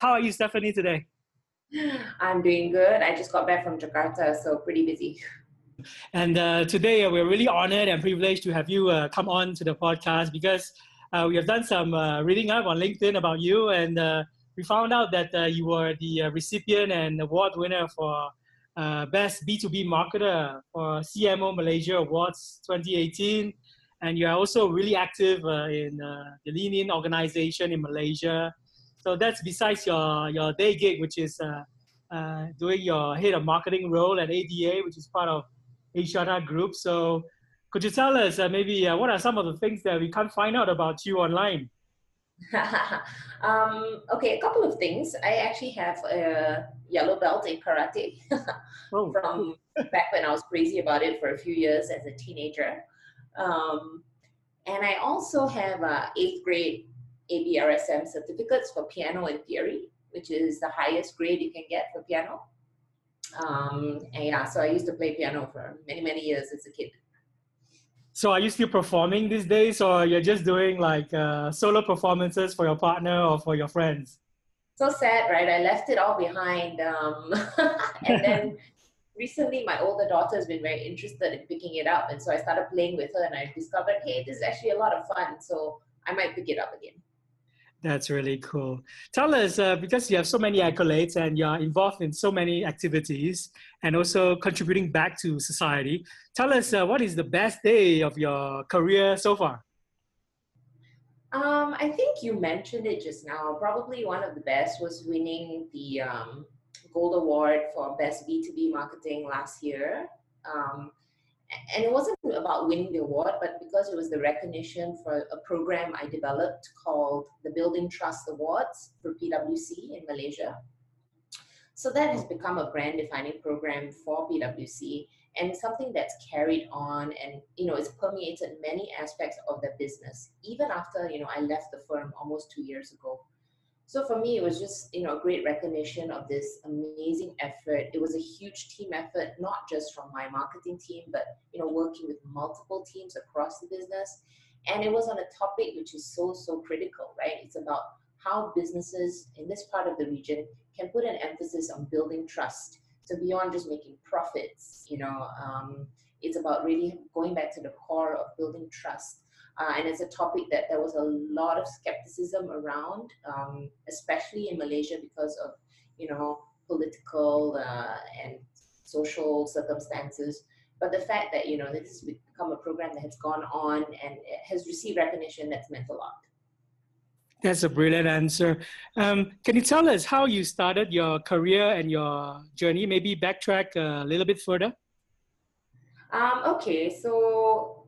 How are you, Stephanie, today? I'm doing good. I just got back from Jakarta, so pretty busy. And uh, today uh, we're really honored and privileged to have you uh, come on to the podcast because uh, we have done some uh, reading up on LinkedIn about you, and uh, we found out that you were the recipient and award winner for Best B2B Marketer for CMO Malaysia Awards 2018. And you are also really active in the Lean In organization in Malaysia. So that's besides your, your day gig, which is doing your head of marketing role at ADA, which is part of Axiata Group. So could you tell us uh, maybe uh, what are some of the things that we can't find out about you online? um, okay, a couple of things. I actually have a yellow belt in karate oh. from back when I was crazy about it for a few years as a teenager. Um, and I also have uh, eighth grade ABRSM certificates for piano and theory, which is the highest grade you can get for piano. Um, and yeah, so I used to play piano for many, many years as a kid. So are you still performing these days or you're just doing like uh, solo performances for your partner or for your friends? So sad, right? I left it all behind. Um, and then recently my older daughter has been very interested in picking it up. And so I started playing with her and I discovered, hey, this is actually a lot of fun. So I might pick it up again. That's really cool. Tell us, uh, because you have so many accolades and you are involved in so many activities and also contributing back to society, tell us uh, what is the best day of your career so far? Um, I think you mentioned it just now. Probably one of the best was winning the um, Gold Award for Best B2B Marketing last year. Um, and it wasn't about winning the award, but because it was the recognition for a program I developed called the Building Trust Awards for PwC in Malaysia. So that has become a brand defining program for PwC and something that's carried on and you know it's permeated many aspects of the business even after you know I left the firm almost two years ago. So for me, it was just you know a great recognition of this amazing effort. It was a huge team effort, not just from my marketing team, but you know working with multiple teams across the business. And it was on a topic which is so so critical, right? It's about how businesses in this part of the region can put an emphasis on building trust. So beyond just making profits, you know, um, it's about really going back to the core of building trust uh, and it's a topic that there was a lot of skepticism around, um, especially in Malaysia because of, you know, political uh, and social circumstances. But the fact that, you know, this has become a program that has gone on and has received recognition, that's meant a lot. That's a brilliant answer. Um, can you tell us how you started your career and your journey? Maybe backtrack a little bit further. Um, okay, so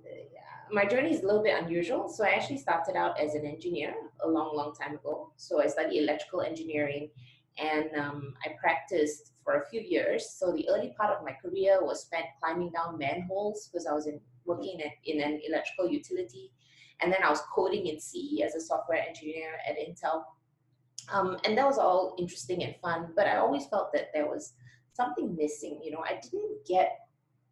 my journey is a little bit unusual. So I actually started out as an engineer a long, long time ago. So I studied electrical engineering and um, I practiced for a few years. So the early part of my career was spent climbing down manholes because I was in, working in, in an electrical utility. And then I was coding in C as a software engineer at Intel. Um, and that was all interesting and fun, but I always felt that there was something missing. You know, I didn't get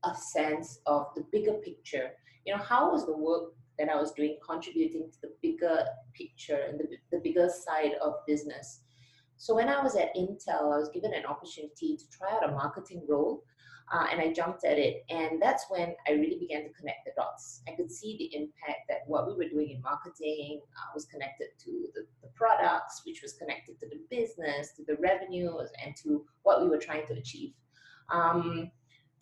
a sense of the bigger picture you know, how was the work that I was doing contributing to the bigger picture and the, the bigger side of business? So when I was at Intel, I was given an opportunity to try out a marketing role. Uh, and I jumped at it. And that's when I really began to connect the dots. I could see the impact that what we were doing in marketing uh, was connected to the, the, products, which was connected to the business, to the revenues, and to what we were trying to achieve. Um,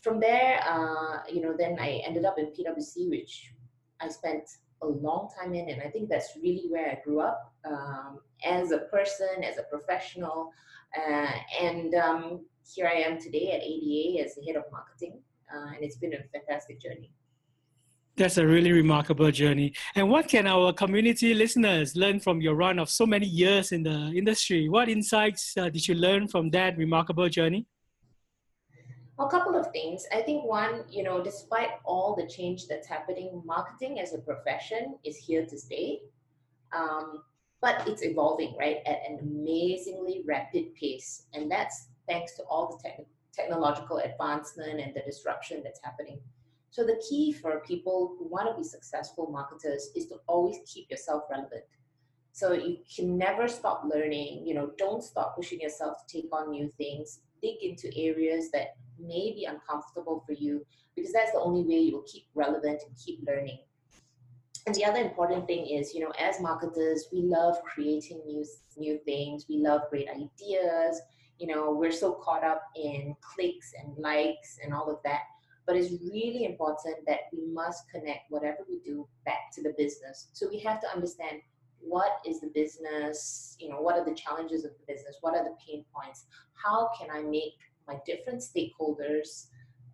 from there, uh, you know, then I ended up in PwC, which I spent a long time in, and I think that's really where I grew up um, as a person, as a professional, uh, and um, here I am today at ADA as the head of marketing, uh, and it's been a fantastic journey. That's a really remarkable journey. And what can our community listeners learn from your run of so many years in the industry? What insights uh, did you learn from that remarkable journey? A couple of things. I think one, you know, despite all the change that's happening, marketing as a profession is here to stay. Um, but it's evolving, right, at an amazingly rapid pace. And that's thanks to all the te- technological advancement and the disruption that's happening. So the key for people who want to be successful marketers is to always keep yourself relevant. So you can never stop learning. You know, don't stop pushing yourself to take on new things. Dig into areas that may be uncomfortable for you because that's the only way you will keep relevant and keep learning. And the other important thing is, you know, as marketers, we love creating new new things. We love great ideas. You know, we're so caught up in clicks and likes and all of that. But it's really important that we must connect whatever we do back to the business. So we have to understand what is the business, you know, what are the challenges of the business, what are the pain points, how can I make my different stakeholders,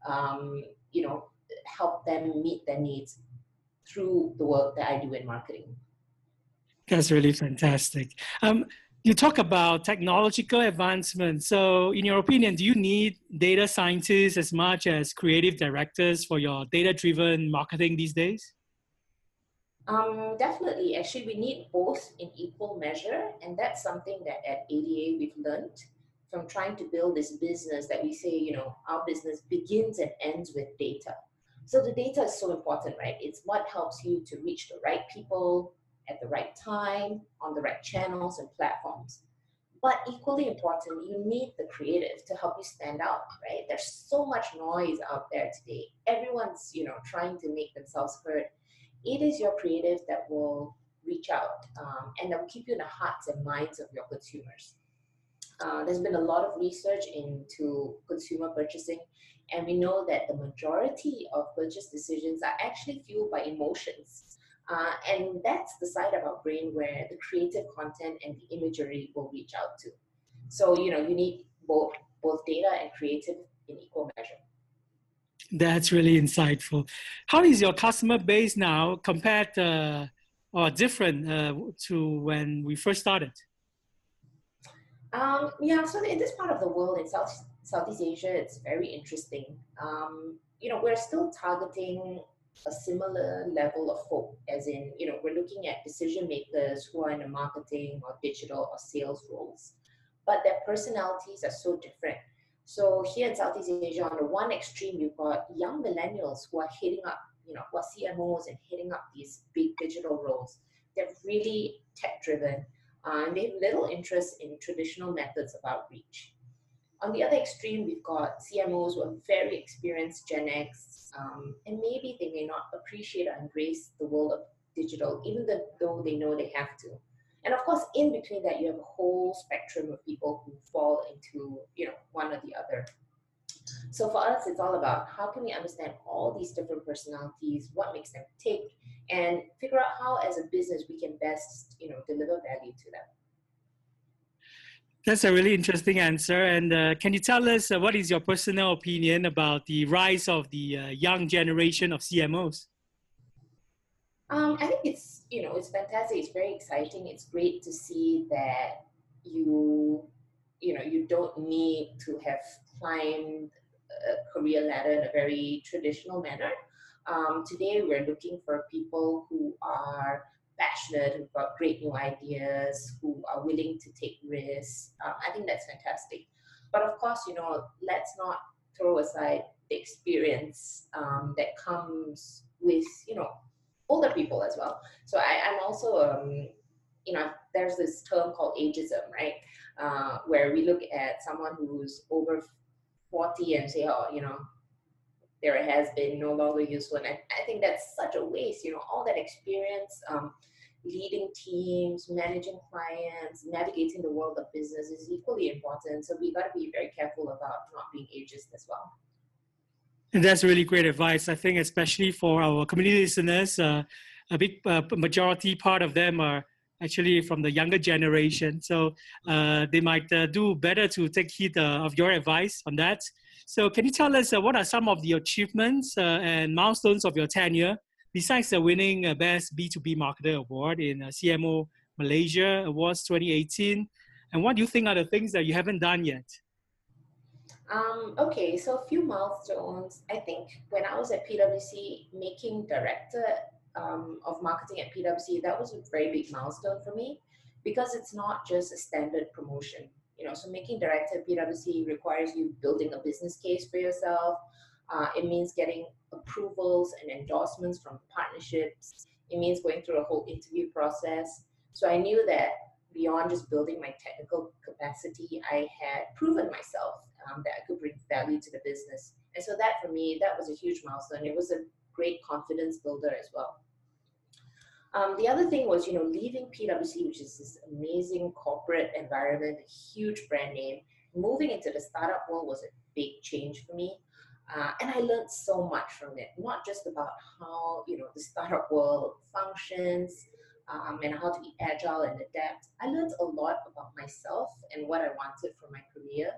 um, you know, help them meet their needs through the work that I do in marketing. That's really fantastic. Um, you talk about technological advancement. So, in your opinion, do you need data scientists as much as creative directors for your data driven marketing these days? Um, definitely. Actually, we need both in equal measure. And that's something that at ADA we've learned from trying to build this business that we say, you know, our business begins and ends with data. So the data is so important, right? It's what helps you to reach the right people, at the right time on the right channels and platforms. But equally important, you need the creative to help you stand out, right? There's so much noise out there today. Everyone's, you know, trying to make themselves heard. It is your creative that will reach out um, and that will keep you in the hearts and minds of your consumers. Uh, there's been a lot of research into consumer purchasing, and we know that the majority of purchase decisions are actually fueled by emotions. Uh, and that's the side of our brain where the creative content and the imagery will reach out to. So, you know, you need both both data and creative in equal measure. That's really insightful. How is your customer base now compared uh, or different uh, to when we first started? Um, yeah, so in this part of the world, in South, Southeast Asia, it's very interesting. Um, you know, we're still targeting a similar level of hope, as in, you know, we're looking at decision makers who are in the marketing or digital or sales roles, but their personalities are so different. So here in Southeast Asia, on the one extreme, you've got young millennials who are hitting up, you know, who are CMOs and hitting up these big digital roles. They're really tech driven, uh, and they have little interest in traditional methods of outreach. On the other extreme, we've got CMOs who are very experienced Gen X, um, and maybe they may not appreciate or embrace the world of digital, even though they know they have to. And of course, in between that, you have a whole spectrum of people who fall into, you know, one or the other. So for us, it's all about how can we understand all these different personalities, what makes them tick, and figure out how, as a business, we can best, you know, deliver value to them. That's a really interesting answer. And uh, can you tell us uh, what is your personal opinion about the rise of the uh, young generation of CMOs? Um, I think it's you know it's fantastic. It's very exciting. It's great to see that you you know you don't need to have climbed a career ladder in a very traditional manner. Um, today we're looking for people who are passionate, who've got great new ideas, who are willing to take risks. Um, I think that's fantastic. But of course, you know, let's not throw aside the experience um, that comes with, you know, older people as well. So I, am also, um, you know, there's this term called ageism, right? Uh, where we look at someone who's over 40 and say, oh, you know, there has been no longer useful. And I, I think that's such a waste, you know, all that experience, um, leading teams, managing clients, navigating the world of business is equally important. So we got to be very careful about not being ageist as well. And that's really great advice. I think, especially for our community listeners, uh, a big uh, majority part of them are actually from the younger generation. So uh, they might uh, do better to take heed uh, of your advice on that. So can you tell us uh, what are some of the achievements uh, and milestones of your tenure besides uh, winning a Best B2B Marketer Award in CMO Malaysia Awards 2018? And what do you think are the things that you haven't done yet? Um, okay, so a few milestones. I think when I was at PwC, making director um, of marketing at PwC, that was a very big milestone for me because it's not just a standard promotion. You know, so making director at PwC requires you building a business case for yourself. Uh, it means getting approvals and endorsements from partnerships. It means going through a whole interview process. So I knew that beyond just building my technical capacity, I had proven myself um, that I could bring value to the business. And so that for me, that was a huge milestone. It was a great confidence builder as well. Um, the other thing was, you know, leaving PwC, which is this amazing corporate environment, a huge brand name, moving into the startup world was a big change for me. Uh, and I learned so much from it, not just about how, you know, the startup world functions um, and how to be agile and adapt. I learned a lot about myself and what I wanted for my career.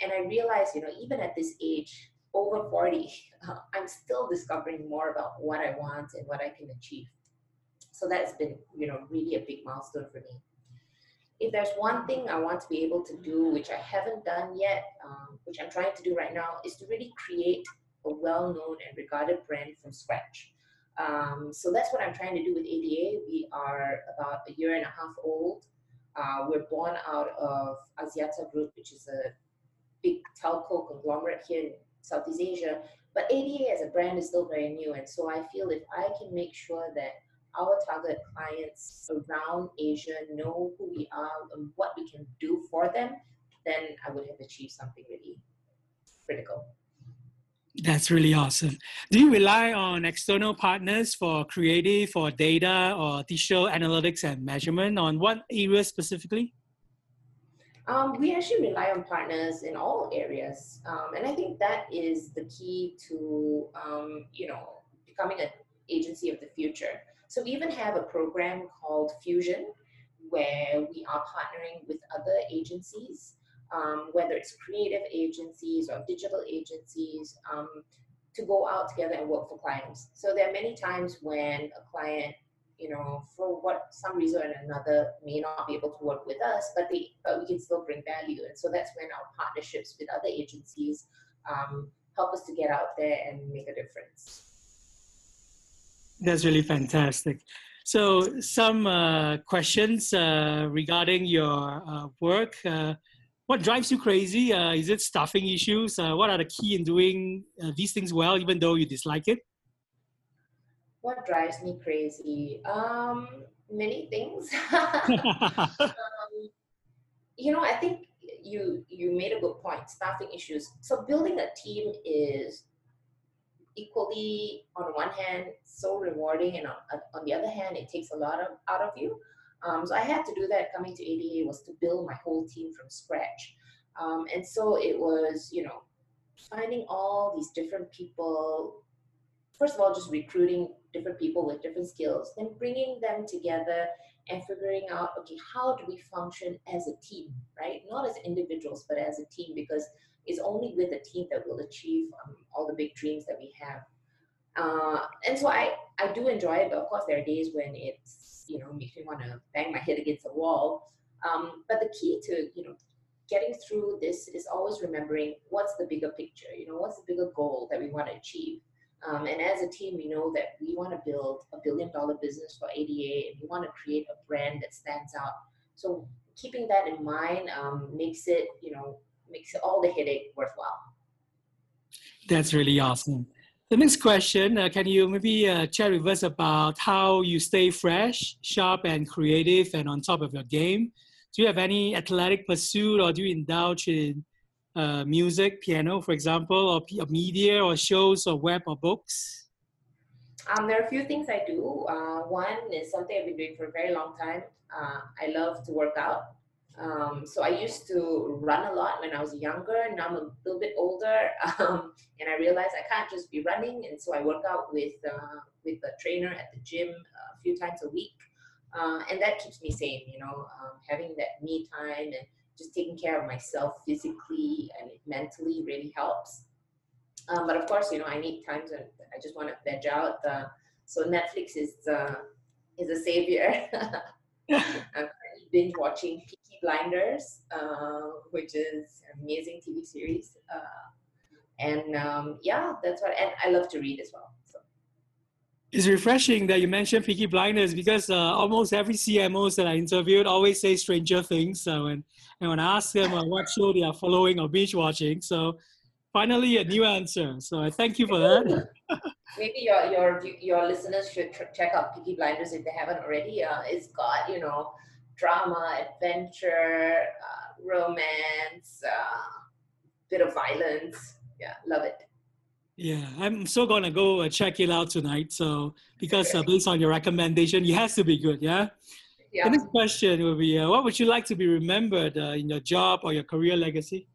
And I realized, you know, even at this age, over 40, uh, I'm still discovering more about what I want and what I can achieve. So that's been, you know, really a big milestone for me. If there's one thing I want to be able to do, which I haven't done yet, um, which I'm trying to do right now, is to really create a well-known and regarded brand from scratch. Um, so that's what I'm trying to do with ADA. We are about a year and a half old. Uh, we're born out of Axiata Group, which is a big telco conglomerate here in Southeast Asia. But ADA as a brand is still very new. And so I feel if I can make sure that our target clients around Asia know who we are and what we can do for them, then I would have achieved something really critical. That's really awesome. Do you rely on external partners for creative or data or digital analytics and measurement on what areas specifically? Um, we actually rely on partners in all areas. Um, and I think that is the key to, um, you know, becoming an agency of the future. So we even have a program called Fusion where we are partnering with other agencies, um, whether it's creative agencies or digital agencies, um, to go out together and work for clients. So there are many times when a client, you know, for what some reason or another may not be able to work with us, but they but we can still bring value. And so that's when our partnerships with other agencies um, help us to get out there and make a difference. That's really fantastic. So, some uh, questions uh, regarding your uh, work. Uh, what drives you crazy? Uh, is it staffing issues? Uh, what are the key in doing these things well, even though you dislike it? What drives me crazy? Um, many things. um, you know, I think you you made a good point. Staffing issues. So building a team is equally on one hand so rewarding and on, on the other hand it takes a lot of out of you um, so i had to do that coming to ada was to build my whole team from scratch um, and so it was you know finding all these different people first of all just recruiting different people with different skills then bringing them together and figuring out okay how do we function as a team right not as individuals but as a team because it's only with a team that we'll achieve um, all the big dreams that we have. Uh, and so I, I do enjoy it, but of course there are days when it's, you know, makes me want to bang my head against a wall. Um, but the key to, you know, getting through this is always remembering what's the bigger picture, you know, what's the bigger goal that we want to achieve. Um, and as a team, we know that we want to build a billion dollar business for ADA and we want to create a brand that stands out. So keeping that in mind um, makes it, you know, makes all the headache worthwhile. That's really awesome. The next question, uh, can you maybe uh, chat with us about how you stay fresh, sharp, and creative and on top of your game? Do you have any athletic pursuit or do you indulge in uh, music, piano, for example, or, or, media or shows or web or books? Um, there are a few things I do. Uh, one is something I've been doing for a very long time. Uh, I love to work out. Um, so I used to run a lot when I was younger. Now I'm a little bit older, um, and I realized I can't just be running, and so I work out with uh, with a trainer at the gym a few times a week, uh, and that keeps me sane. You know, um, having that me time and just taking care of myself physically and mentally really helps. Um, but of course, you know, I need times when I just want to veg out. Uh, so Netflix is uh, is a savior. I'm binge watching Peaky Blinders, uh, which is an amazing TV series. Uh, and um, yeah, that's what. And I love to read as well. It's refreshing that you mentioned Peaky Blinders because uh, almost every CMOs that I interviewed always say Stranger Things. So when and when I ask them uh, what show they are following or binge watching, so finally a new answer. So I thank you for that. Maybe your your your listeners should check out Peaky Blinders if they haven't already. Uh, it's got you know drama, adventure, uh, romance, uh, bit of violence. Yeah, love it. Yeah, I'm so gonna go uh, check it out tonight. So because uh, based on your recommendation, it has to be good. Yeah. Yeah. The next question will be: uh, What would you like to be remembered uh, in your job or your career legacy?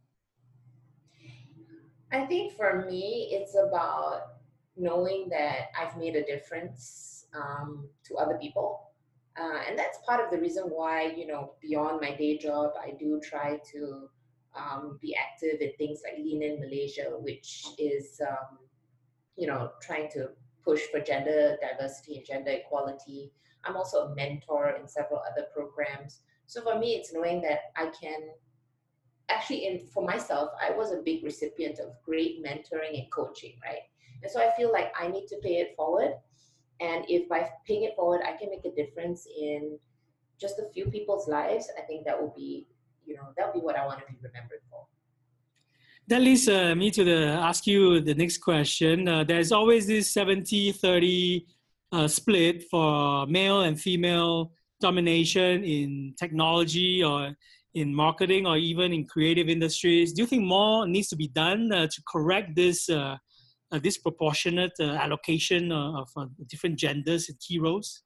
I think for me, it's about knowing that I've made a difference um, to other people. Uh, and that's part of the reason why, you know, beyond my day job, I do try to um, be active in things like Lean In Malaysia, which is, um, you know, trying to push for gender diversity and gender equality. I'm also a mentor in several other programs. So for me, it's knowing that I can actually, in for myself, I was a big recipient of great mentoring and coaching, right? And so I feel like I need to pay it forward. And if by paying it forward, I can make a difference in just a few people's lives, I think that will be you know that'll be what I want to be remembered for. That leads uh, me to the, ask you the next question. Uh, there's always this 70 30 uh, split for male and female domination in technology or in marketing or even in creative industries. Do you think more needs to be done uh, to correct this uh, uh, disproportionate allocation of different genders in key roles?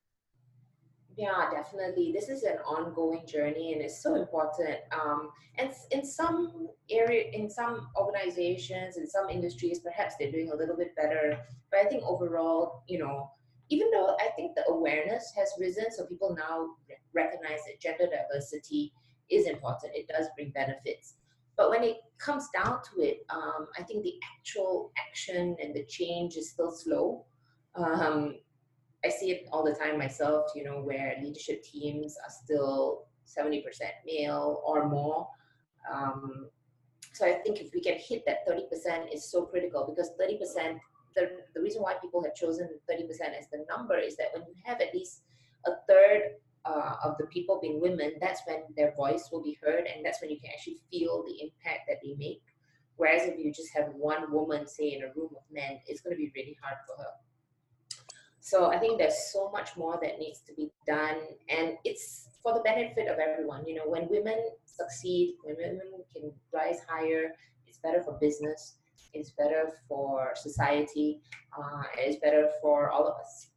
Yeah, definitely. This is an ongoing journey, and it's so important. Um, and in some area, in some organizations, in some industries, perhaps they're doing a little bit better. But I think overall, you know, even though I think the awareness has risen, so people now recognize that gender diversity is important. It does bring benefits. But when it comes down to it, um, I think the actual action and the change is still slow. Um, I see it all the time myself, you know, where leadership teams are still 70% male or more. Um, so I think if we can hit that 30% is so critical because 30%, the, the reason why people have chosen 30% as the number is that when you have at least a third uh, of the people being women, that's when their voice will be heard and that's when you can actually feel the impact that they make. Whereas if you just have one woman, say, in a room of men, it's going to be really hard for her. So I think there's so much more that needs to be done, and it's for the benefit of everyone. You know, when women succeed, when women can rise higher, it's better for business, it's better for society, uh, it's better for all of us.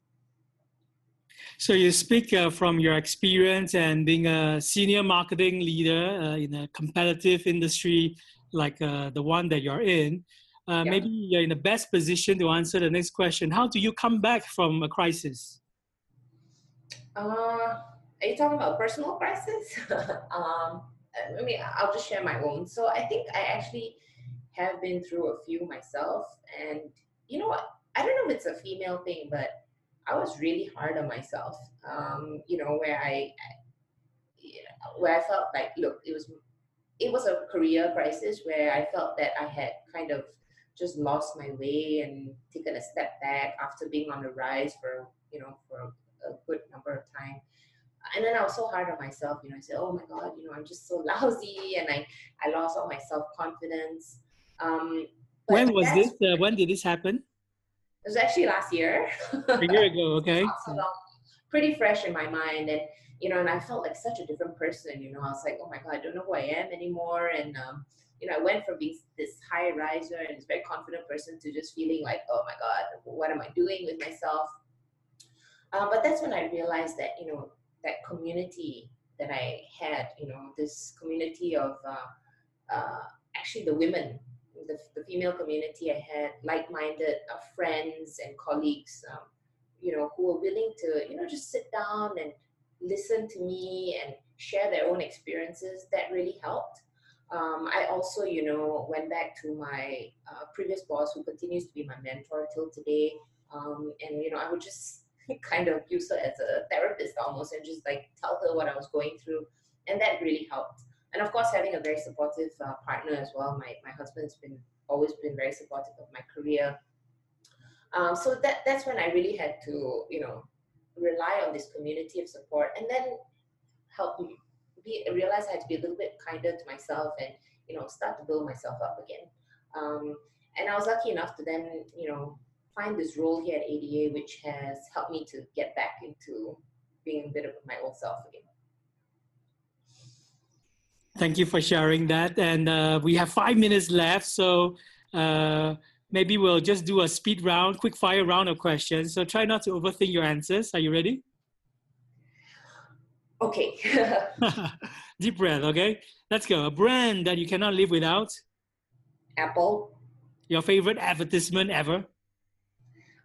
So you speak uh, from your experience and being a senior marketing leader uh, in a competitive industry like uh, the one that you're in. Uh, yeah. Maybe you're in the best position to answer the next question. How do you come back from a crisis? Uh, are you talking about personal crisis? um, I mean, I'll just share my own. So I think I actually have been through a few myself, and you know what? I don't know if it's a female thing, but I was really hard on myself. Um, you know, where I, where I felt like, look, it was, it was a career crisis where I felt that I had kind of just lost my way and taken a step back after being on the rise for you know for a good number of time and then I was so hard on myself, you know, I said, oh my God, you know, I'm just so lousy and I, I lost all my self-confidence. Um, when was this, uh, when did this happen? It was actually last year. a year ago, okay. so pretty fresh in my mind. And, you know, and I felt like such a different person, you know, I was like, oh my God, I don't know who I am anymore. And, um, you know, I went from being this high riser and this very confident person to just feeling like, oh my God, what am I doing with myself? Um, but that's when I realized that, you know, that community that I had, you know, this community of uh, uh, actually the women, the, the female community I had, like-minded uh, friends and colleagues, um, you know, who were willing to, you know, just sit down and listen to me and share their own experiences. That really helped. Um, I also, you know, went back to my uh, previous boss, who continues to be my mentor till today. Um, and you know, I would just kind of use her as a therapist almost, and just like tell her what I was going through, and that really helped. And of course, having a very supportive uh, partner as well. My my husband's been always been very supportive of my career. Um, so that that's when I really had to, you know, rely on this community of support, and then help be realize I had to be a little bit kinder to myself and you know start to build myself up again. Um, and I was lucky enough to then, you know, find this role here at ADA, which has helped me to get back into being a bit of my old self again. Thank you for sharing that. And uh, we have five minutes left, so uh, maybe we'll just do a speed round, quick fire round of questions. So try not to overthink your answers. Are you ready? Okay. Deep breath, okay? Let's go. A brand that you cannot live without. Apple. Your favorite advertisement ever?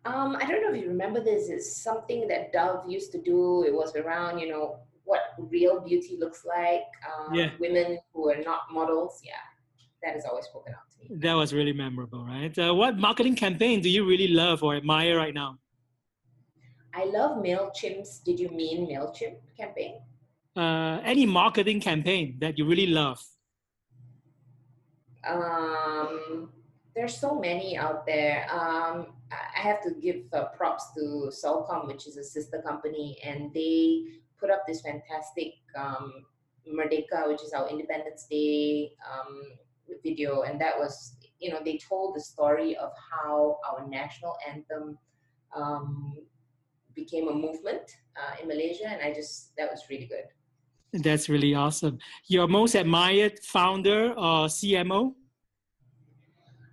Um, I don't know if you remember this. It's something that Dove used to do. It was around, you know, what real beauty looks like. Um, Yeah. Women who are not models. Yeah, that has always spoken out to me. That was really memorable, right? Uh, what marketing campaign do you really love or admire right now? I love MailChimp's Did You Mean MailChimp campaign. Uh, any marketing campaign that you really love? Um, there's so many out there. Um, I have to give uh, props to Celcom, which is a sister company, and they put up this fantastic um, Merdeka, which is our Independence Day um, video, and that was, you know, they told the story of how our national anthem um, became a movement uh, in Malaysia, and I just that was really good. That's really awesome. Your most admired founder or CMO?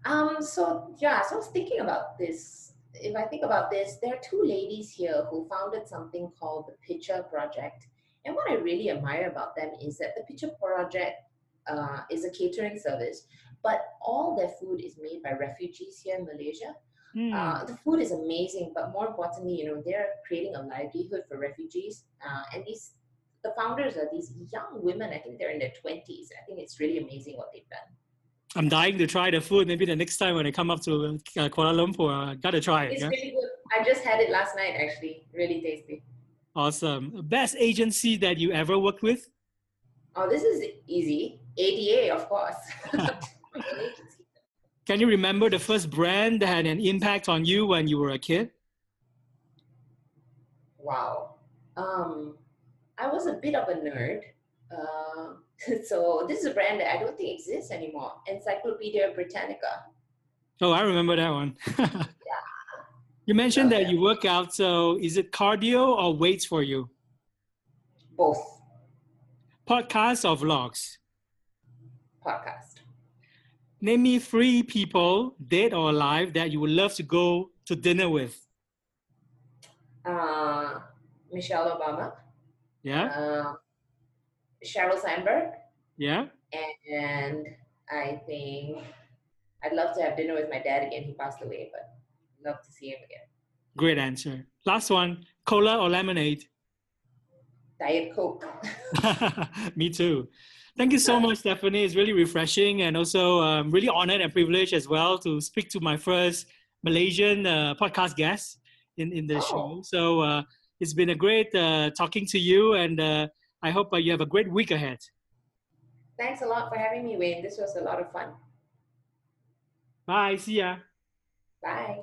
Um, so yeah, so I was thinking about this. If I think about this, there are two ladies here who founded something called the Picha Project. And what I really admire about them is that the Picha Project uh, is a catering service, but all their food is made by refugees here in Malaysia. Hmm. Uh, the food is amazing, but more importantly, you know, they're creating a livelihood for refugees. Uh, and these, the founders are these young women. I think they're in their twenties. I think it's really amazing what they've done. I'm dying to try the food. Maybe the next time when I come up to uh, Kuala Lumpur, I gotta try it. It's Yeah? really good. I just had it last night, actually. Really tasty. Awesome. Best agency that you ever worked with? Oh, this is easy. ADA, of course. Can you remember the first brand that had an impact on you when you were a kid? wow. Um, I was a bit of a nerd. Uh, so this is a brand that I don't think exists anymore. Encyclopedia Britannica. Oh, I remember that one. You mentioned that you work out, so is it cardio or weights for you? Both Podcasts or vlogs? podcast. Name me three people, dead or alive, that you would love to go to dinner with. Uh, Michelle Obama. Yeah? Uh, Sheryl Sandberg. Yeah? And I think I'd love to have dinner with my dad again. He passed away, but I'd love to see him again. Great answer. Last one cola or lemonade? Diet Coke. Me too. Thank you so much, Stephanie. It's really refreshing and also um, really honored and privileged as well to speak to my first Malaysian uh, podcast guest in, in the Oh. show. So uh, it's been a great uh, talking to you, and uh, I hope uh, you have a great week ahead. Thanks a lot for having me, Wayne. This was a lot of fun. Bye. See ya. Bye.